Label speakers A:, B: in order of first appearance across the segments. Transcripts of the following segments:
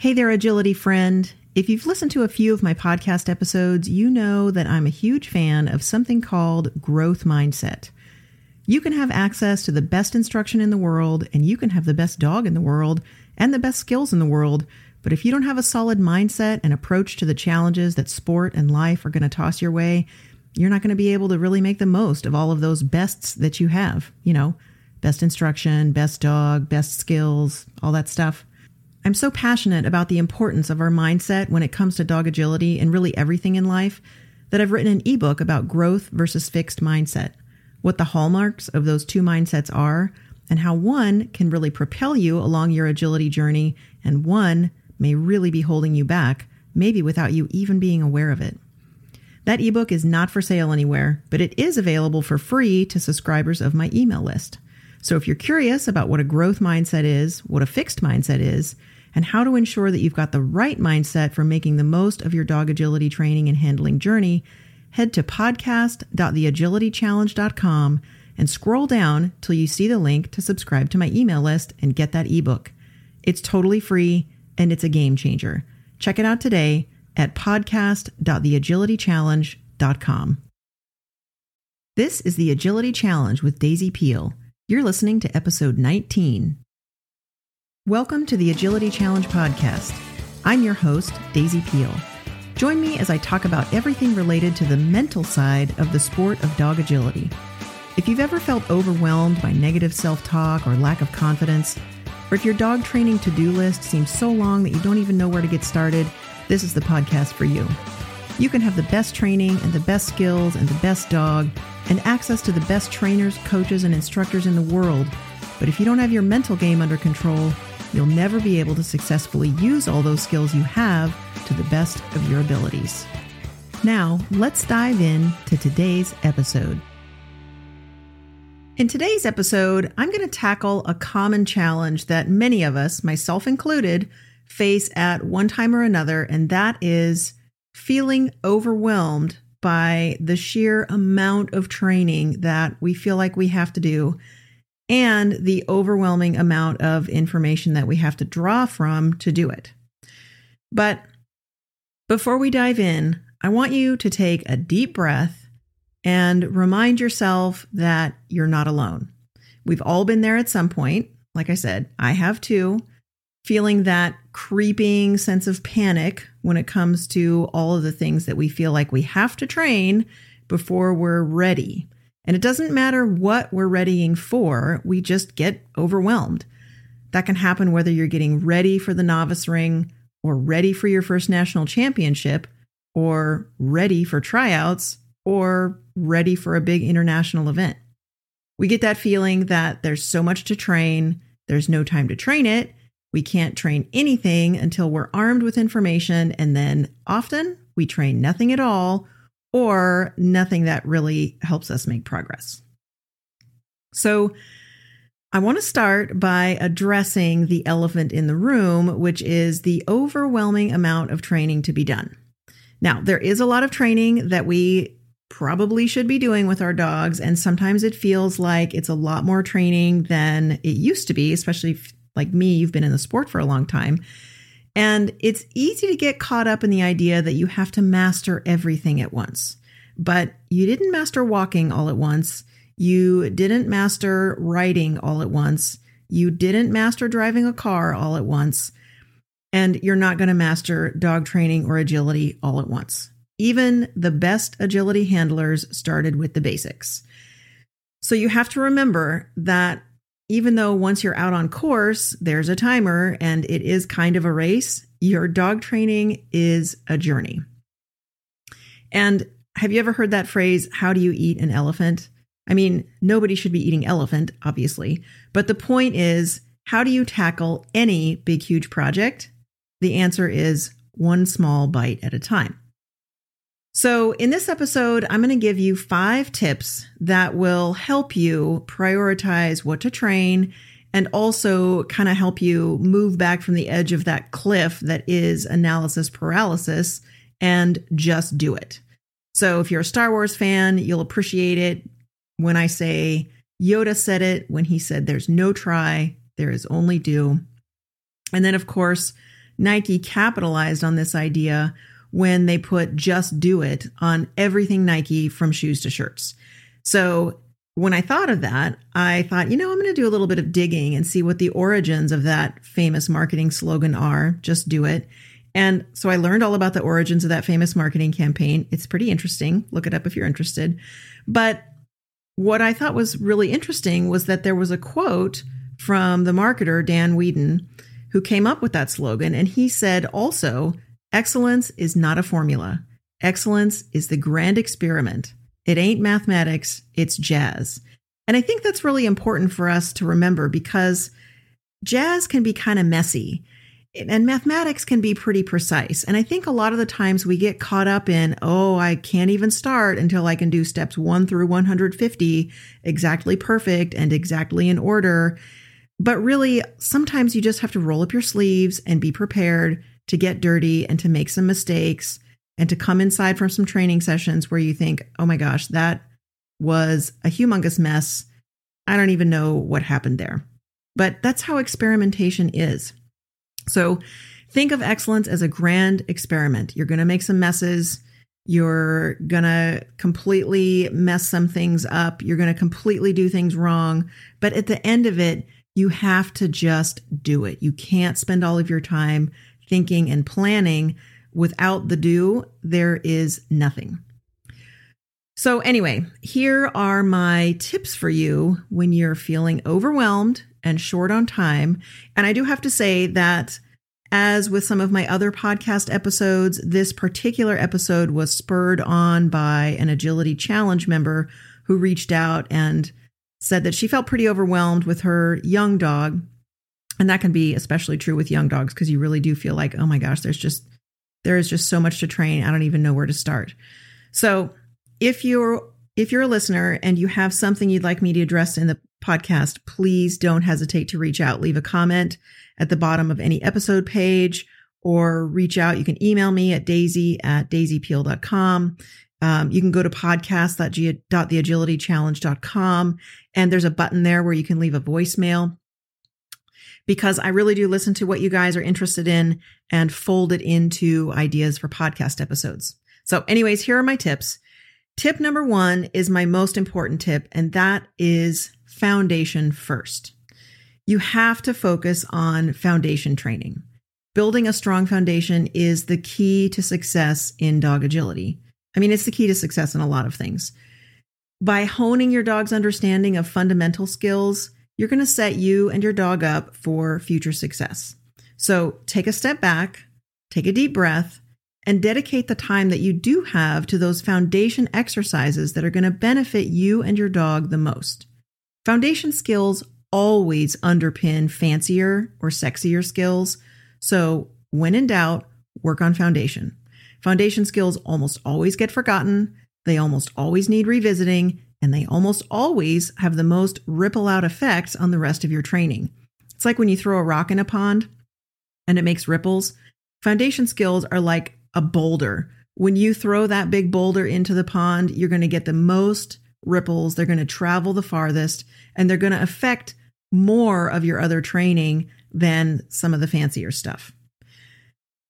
A: Hey there, agility friend. If you've listened to a few of my podcast episodes, you know that I'm a huge fan of something called growth mindset. You can have access to the best instruction in the world, and you can have the best dog in the world and the best skills in the world. But if you don't have a solid mindset and approach to the challenges that sport and life are going to toss your way, you're not going to be able to really make the most of all of those bests that you have. You know, best instruction, best dog, best skills, all that stuff. I'm so passionate about the importance of our mindset when it comes to dog agility and really everything in life that I've written an ebook about growth versus fixed mindset, what the hallmarks of those two mindsets are, and how one can really propel you along your agility journey and one may really be holding you back, maybe without you even being aware of it. That ebook is not for sale anywhere, but it is available for free to subscribers of my email list. So if you're curious about what a growth mindset is, what a fixed mindset is, and how to ensure that you've got the right mindset for making the most of your dog agility training and handling journey, head to podcast.theagilitychallenge.com and scroll down till you see the link to subscribe to my email list and get that ebook. It's totally free and it's a game changer. Check it out today at podcast.theagilitychallenge.com. This is the Agility Challenge with Daisy Peel. You're listening to episode 19. Welcome to the Agility Challenge podcast. I'm your host, Daisy Peel. Join me as I talk about everything related to the mental side of the sport of dog agility. If you've ever felt overwhelmed by negative self talk or lack of confidence, or if your dog training to do list seems so long that you don't even know where to get started, this is the podcast for you. You can have the best training and the best skills and the best dog and access to the best trainers, coaches, and instructors in the world. But if you don't have your mental game under control, you'll never be able to successfully use all those skills you have to the best of your abilities. Now, let's dive in to today's episode. In today's episode, I'm going to tackle a common challenge that many of us, myself included, face at one time or another, and that is feeling overwhelmed by the sheer amount of training that we feel like we have to do and the overwhelming amount of information that we have to draw from to do it. But before we dive in, I want you to take a deep breath and remind yourself that you're not alone. We've all been there at some point. Like I said, I have too, feeling that creeping sense of panic when it comes to all of the things that we feel like we have to train before we're ready. And it doesn't matter what we're readying for, we just get overwhelmed. That can happen whether you're getting ready for the novice ring or ready for your first national championship or ready for tryouts or ready for a big international event. We get that feeling that there's so much to train, there's no time to train it. We can't train anything until we're armed with information, and then often we train nothing at all or nothing that really helps us make progress. So, I want to start by addressing the elephant in the room, which is the overwhelming amount of training to be done. Now, there is a lot of training that we probably should be doing with our dogs, and sometimes it feels like it's a lot more training than it used to be, especially if, like me, you've been in the sport for a long time. And it's easy to get caught up in the idea that you have to master everything at once. But you didn't master walking all at once. You didn't master writing all at once. You didn't master driving a car all at once. And you're not going to master dog training or agility all at once. Even the best agility handlers started with the basics. So you have to remember that even though once you're out on course, there's a timer and it is kind of a race, your dog training is a journey. And have you ever heard that phrase, how do you eat an elephant? I mean, nobody should be eating elephant, obviously, but the point is, how do you tackle any big, huge project? The answer is one small bite at a time. So, in this episode, I'm going to give you five tips that will help you prioritize what to train and also kind of help you move back from the edge of that cliff that is analysis paralysis and just do it. So, if you're a Star Wars fan, you'll appreciate it when I say Yoda said it when he said, There's no try, there is only do. And then, of course, Nike capitalized on this idea when they put just do it on everything Nike from shoes to shirts. So when I thought of that, I thought, you know, I'm going to do a little bit of digging and see what the origins of that famous marketing slogan are just do it. And so I learned all about the origins of that famous marketing campaign. It's pretty interesting. Look it up if you're interested. But what I thought was really interesting was that there was a quote from the marketer, Dan Wieden, who came up with that slogan. And he said also, excellence is not a formula. Excellence is the grand experiment. It ain't mathematics, it's jazz. And I think that's really important for us to remember because jazz can be kind of messy and mathematics can be pretty precise. And I think a lot of the times we get caught up in, oh, I can't even start until I can do steps one through 150 exactly perfect and exactly in order. But really, sometimes you just have to roll up your sleeves and be prepared to get dirty and to make some mistakes and to come inside from some training sessions where you think, oh my gosh, that was a humongous mess. I don't even know what happened there. But that's how experimentation is. So think of excellence as a grand experiment. You're going to make some messes. You're going to completely mess some things up. You're going to completely do things wrong. But at the end of it, you have to just do it. You can't spend all of your time thinking and planning. Without the do, there is nothing. So, anyway, here are my tips for you when you're feeling overwhelmed and short on time. And I do have to say that, as with some of my other podcast episodes, this particular episode was spurred on by an Agility Challenge member who reached out and said that she felt pretty overwhelmed with her young dog. And that can be especially true with young dogs because you really do feel like, oh my gosh, there's just there is just so much to train. I don't even know where to start. So, if you're if you're a listener and you have something you'd like me to address in the podcast, please don't hesitate to reach out. Leave a comment at the bottom of any episode page or reach out. You can email me at daisy at daisypeel.com. Um, you can go to podcast.theagilitychallenge.com and there's a button there where you can leave a voicemail because I really do listen to what you guys are interested in and fold it into ideas for podcast episodes. So, anyways, here are my tips. Tip number one is my most important tip, and that is foundation first. You have to focus on foundation training. Building a strong foundation is the key to success in dog agility. I mean, it's the key to success in a lot of things. By honing your dog's understanding of fundamental skills, you're going to set you and your dog up for future success. So take a step back, take a deep breath, and dedicate the time that you do have to those foundation exercises that are going to benefit you and your dog the most. Foundation skills always underpin fancier or sexier skills. So, when in doubt, work on foundation. Foundation skills almost always get forgotten, they almost always need revisiting, and they almost always have the most ripple out effects on the rest of your training. It's like when you throw a rock in a pond and it makes ripples. Foundation skills are like a boulder. When you throw that big boulder into the pond, you're going to get the most ripples. They're going to travel the farthest and they're going to affect more of your other training than some of the fancier stuff.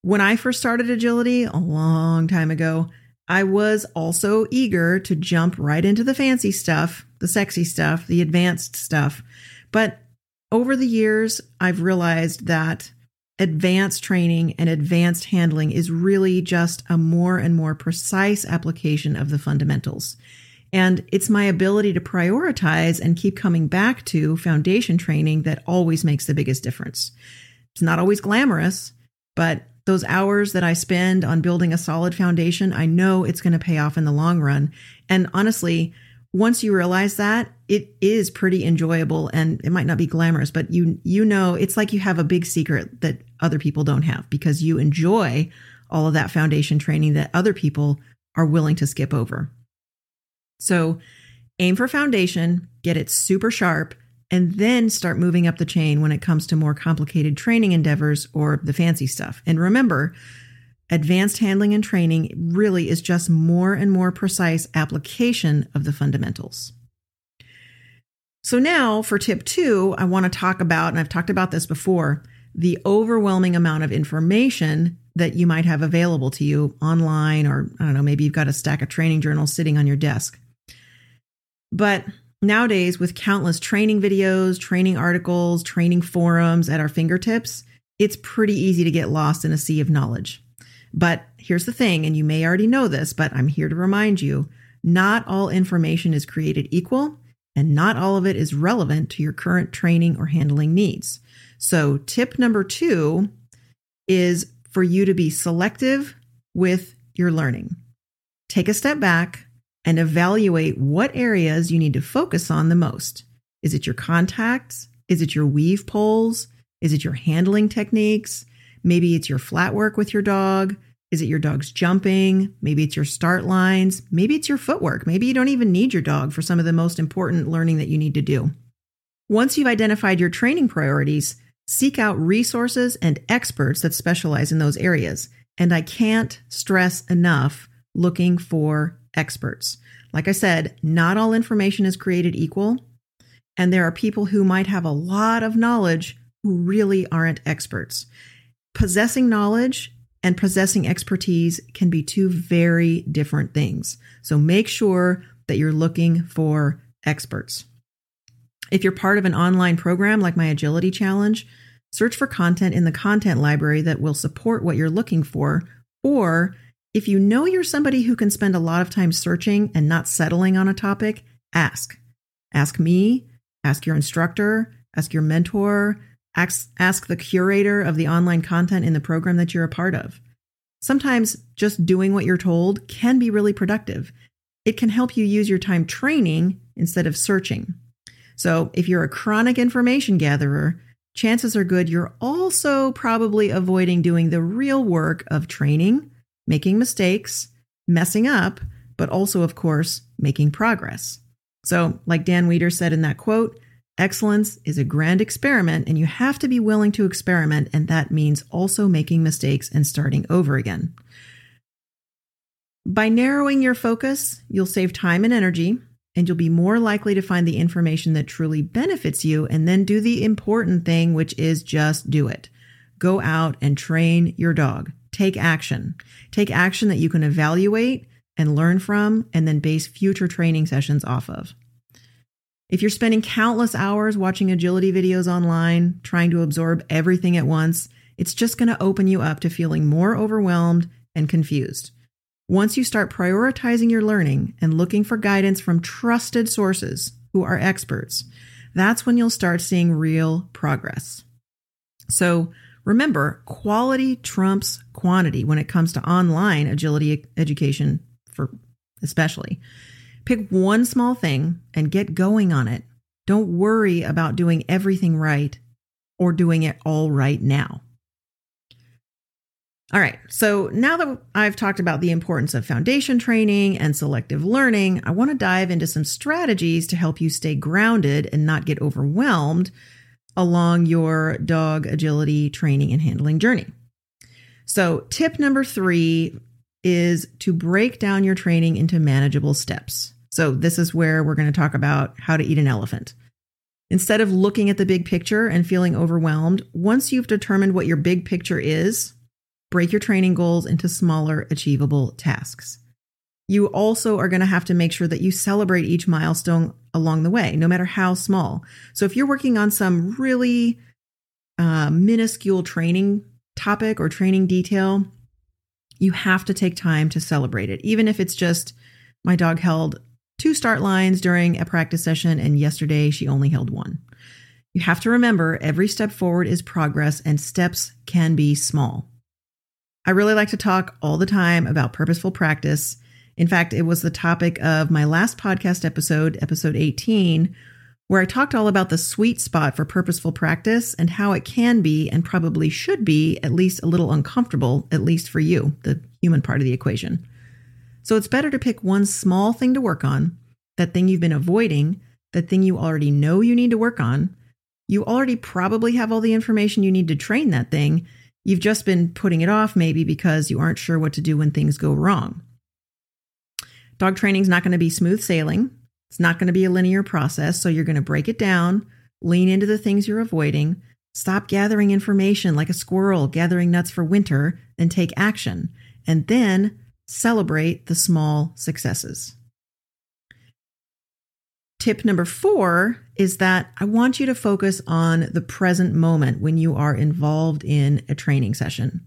A: When I first started agility a long time ago, I was also eager to jump right into the fancy stuff, the sexy stuff, the advanced stuff. But over the years, I've realized that advanced training and advanced handling is really just a more and more precise application of the fundamentals. And it's my ability to prioritize and keep coming back to foundation training that always makes the biggest difference. It's not always glamorous, but those hours that I spend on building a solid foundation, I know it's going to pay off in the long run. And honestly, once you realize that, it is pretty enjoyable and it might not be glamorous, but you you know it's like you have a big secret that other people don't have because you enjoy all of that foundation training that other people are willing to skip over. So, aim for foundation, get it super sharp, and then start moving up the chain when it comes to more complicated training endeavors or the fancy stuff. And remember, advanced handling and training really is just more and more precise application of the fundamentals. So, now for tip two, I want to talk about, and I've talked about this before, the overwhelming amount of information that you might have available to you online, or I don't know, maybe you've got a stack of training journals sitting on your desk. But nowadays, with countless training videos, training articles, training forums at our fingertips, it's pretty easy to get lost in a sea of knowledge. But here's the thing, and you may already know this, but I'm here to remind you not all information is created equal, and not all of it is relevant to your current training or handling needs. So, tip number two is for you to be selective with your learning. Take a step back and evaluate what areas you need to focus on the most. Is it your contacts? Is it your weave poles? Is it your handling techniques? Maybe it's your flat work with your dog. Is it your dog's jumping? Maybe it's your start lines. Maybe it's your footwork. Maybe you don't even need your dog for some of the most important learning that you need to do. Once you've identified your training priorities, seek out resources and experts that specialize in those areas. And I can't stress enough looking for experts. Like I said, not all information is created equal. And there are people who might have a lot of knowledge who really aren't experts. Possessing knowledge and possessing expertise can be two very different things. So make sure that you're looking for experts. If you're part of an online program like my Agility Challenge, search for content in the content library that will support what you're looking for. Or if you know you're somebody who can spend a lot of time searching and not settling on a topic, ask. Ask me, ask your instructor, ask your mentor, Ask, ask the curator of the online content in the program that you're a part of. Sometimes just doing what you're told can be really productive. It can help you use your time training instead of searching. So, if you're a chronic information gatherer, chances are good you're also probably avoiding doing the real work of training, making mistakes, messing up, but also, of course, making progress. So, like Dan Wieden said in that quote, Excellence is a grand experiment, and you have to be willing to experiment, and that means also making mistakes and starting over again. By narrowing your focus, you'll save time and energy, and you'll be more likely to find the information that truly benefits you, and then do the important thing, which is just do it. Go out and train your dog. Take action. Take action that you can evaluate and learn from, and then base future training sessions off of. If you're spending countless hours watching agility videos online, trying to absorb everything at once, it's just going to open you up to feeling more overwhelmed and confused. Once you start prioritizing your learning and looking for guidance from trusted sources who are experts, that's when you'll start seeing real progress. So remember, quality trumps quantity when it comes to online agility education, for especially. Pick one small thing and get going on it. Don't worry about doing everything right or doing it all right now. All right, so now that I've talked about the importance of foundation training and selective learning, I want to dive into some strategies to help you stay grounded and not get overwhelmed along your dog agility training and handling journey. So, tip number three is to break down your training into manageable steps. So, this is where we're going to talk about how to eat an elephant. Instead of looking at the big picture and feeling overwhelmed, once you've determined what your big picture is, break your training goals into smaller, achievable tasks. You also are going to have to make sure that you celebrate each milestone along the way, no matter how small. So, if you're working on some really uh, minuscule training topic or training detail, you have to take time to celebrate it, even if it's just my dog held two start lines during a practice session, and yesterday she only held one. You have to remember every step forward is progress, and steps can be small. I really like to talk all the time about purposeful practice. In fact, it was the topic of my last podcast episode, episode 18, where I talked all about the sweet spot for purposeful practice and how it can be and probably should be at least a little uncomfortable, at least for you, the human part of the equation. So it's better to pick one small thing to work on, that thing you've been avoiding, that thing you already know you need to work on. You already probably have all the information you need to train that thing. You've just been putting it off maybe because you aren't sure what to do when things go wrong. Dog training is not going to be smooth sailing. It's not going to be a linear process. So you're going to break it down, lean into the things you're avoiding, Stop gathering information like a squirrel gathering nuts for winter and take action. And then celebrate the small successes. Tip number four is that I want you to focus on the present moment when you are involved in a training session.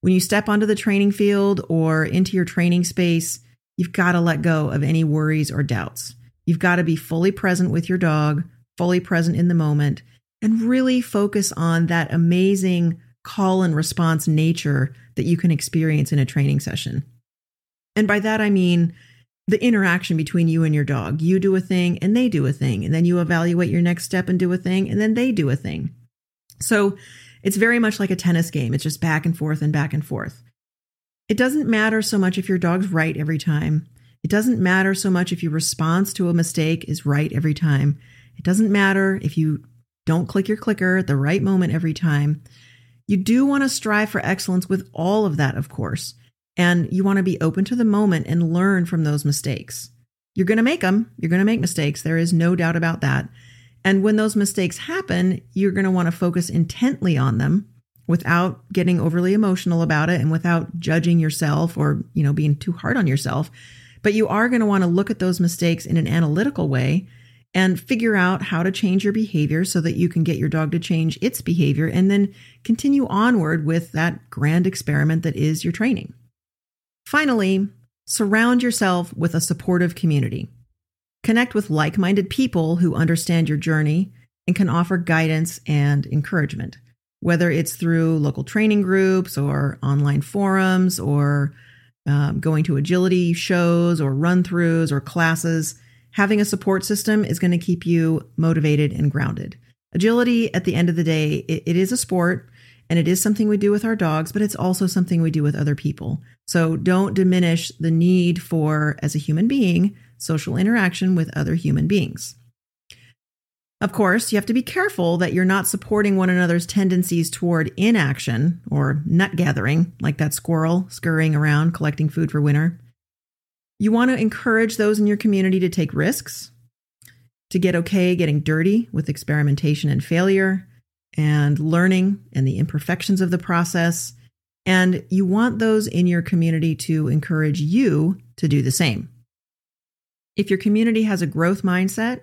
A: When you step onto the training field or into your training space, you've got to let go of any worries or doubts. You've got to be fully present with your dog, fully present in the moment, and really focus on that amazing call and response nature that you can experience in a training session. And by that, I mean the interaction between you and your dog. You do a thing and they do a thing, and then you evaluate your next step and do a thing, and then they do a thing. So it's very much like a tennis game. It's just back and forth and back and forth. It doesn't matter so much if your dog's right every time. It doesn't matter so much if your response to a mistake is right every time. It doesn't matter if you don't click your clicker at the right moment every time. You do want to strive for excellence with all of that, of course, and you want to be open to the moment and learn from those mistakes. You're going to make them, you're going to make mistakes. There is no doubt about that. And when those mistakes happen, you're going to want to focus intently on them without getting overly emotional about it and without judging yourself or, you know, being too hard on yourself. But you are going to want to look at those mistakes in an analytical way and figure out how to change your behavior so that you can get your dog to change its behavior and then continue onward with that grand experiment that is your training. Finally, surround yourself with a supportive community. Connect with like minded people who understand your journey and can offer guidance and encouragement, whether it's through local training groups or online forums or um, going to agility shows or run throughs or classes. Having a support system is going to keep you motivated and grounded. Agility, at the end of the day, it, it is a sport and it is something we do with our dogs, but it's also something we do with other people. So don't diminish the need for, as a human being, social interaction with other human beings. Of course, you have to be careful that you're not supporting one another's tendencies toward inaction or nut gathering, like that squirrel scurrying around collecting food for winter. You want to encourage those in your community to take risks, to get okay getting dirty with experimentation and failure, and learning and the imperfections of the process. And you want those in your community to encourage you to do the same. If your community has a growth mindset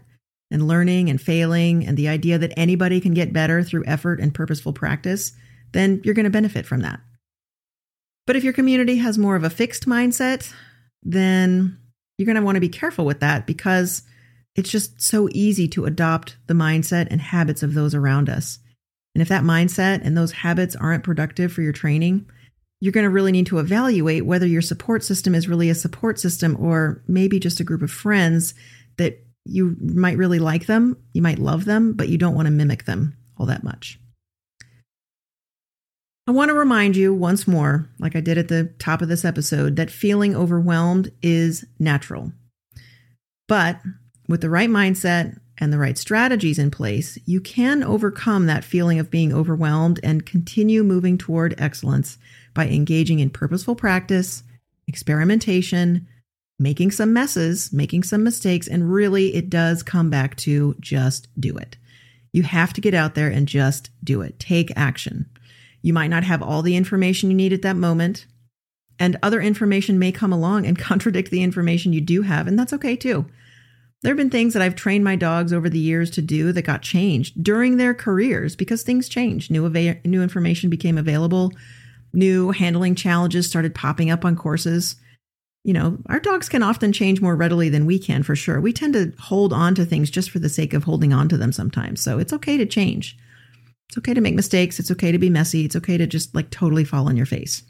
A: and learning and failing and the idea that anybody can get better through effort and purposeful practice, then you're going to benefit from that. But if your community has more of a fixed mindset, then you're going to want to be careful with that because it's just so easy to adopt the mindset and habits of those around us. And if that mindset and those habits aren't productive for your training, you're going to really need to evaluate whether your support system is really a support system or maybe just a group of friends that you might really like them, you might love them, but you don't want to mimic them all that much. I want to remind you once more, like I did at the top of this episode, that feeling overwhelmed is natural. But with the right mindset and the right strategies in place, you can overcome that feeling of being overwhelmed and continue moving toward excellence by engaging in purposeful practice, experimentation, making some messes, making some mistakes, and really it does come back to just do it. You have to get out there and just do it. Take action. You might not have all the information you need at that moment, and other information may come along and contradict the information you do have, and that's okay too. There have been things that I've trained my dogs over the years to do that got changed during their careers because things changed. New, ava- new information became available new handling challenges started popping up on courses. You know, our dogs can often change more readily than we can for sure. We tend to hold on to things just for the sake of holding on to them sometimes. So it's okay to change. It's okay to make mistakes. It's okay to be messy. It's okay to just like totally fall on your face.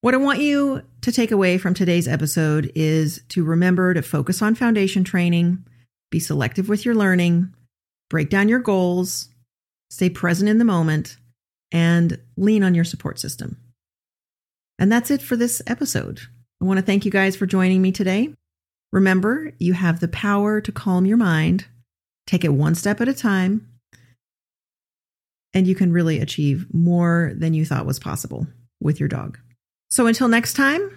A: What I want you to take away from today's episode is to remember to focus on foundation training, be selective with your learning, break down your goals, stay present in the moment, and lean on your support system. And that's it for this episode. I want to thank you guys for joining me today. Remember, you have the power to calm your mind, take it one step at a time, and you can really achieve more than you thought was possible with your dog. So until next time,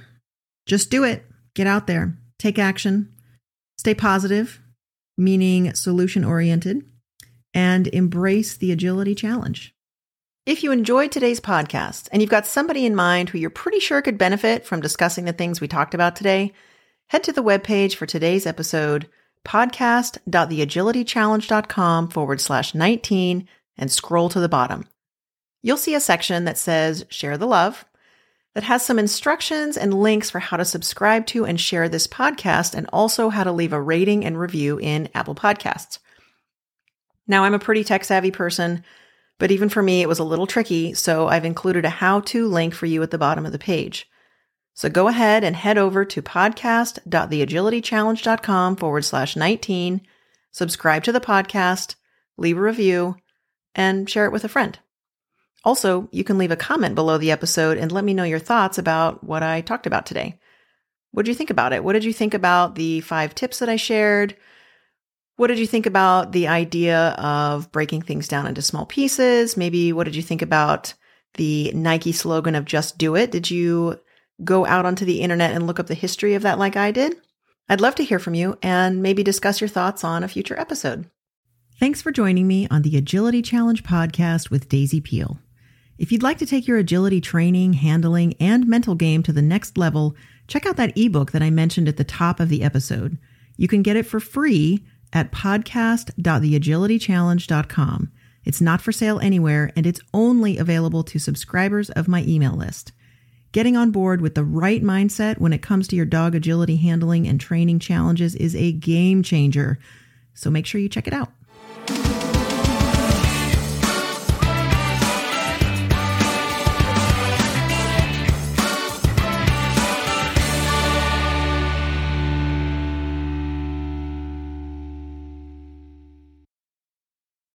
A: just do it. Get out there, take action, stay positive, meaning solution oriented, and embrace the agility challenge. If you enjoyed today's podcast and you've got somebody in mind who you're pretty sure could benefit from discussing the things we talked about today, head to the webpage for today's episode, podcast.theagilitychallenge.com forward slash 19, and scroll to the bottom. You'll see a section that says Share the Love that has some instructions and links for how to subscribe to and share this podcast, and also how to leave a rating and review in Apple Podcasts. Now, I'm a pretty tech savvy person, but even for me, it was a little tricky, so I've included a how to link for you at the bottom of the page. So go ahead and head over to podcast.theagilitychallenge.com forward slash 19, subscribe to the podcast, leave a review, and share it with a friend. Also, you can leave a comment below the episode and let me know your thoughts about what I talked about today. What did you think about it? What did you think about the five tips that I shared? What did you think about the idea of breaking things down into small pieces? Maybe what did you think about the Nike slogan of just do it? Did you go out onto the internet and look up the history of that like I did? I'd love to hear from you and maybe discuss your thoughts on a future episode. Thanks for joining me on the Agility Challenge podcast with Daisy Peel. If you'd like to take your agility training, handling, and mental game to the next level, check out that ebook that I mentioned at the top of the episode. You can get it for free at podcast.theagilitychallenge.com. It's not for sale anywhere, and it's only available to subscribers of my email list. Getting on board with the right mindset when it comes to your dog agility handling and training challenges is a game changer. So make sure you check it out.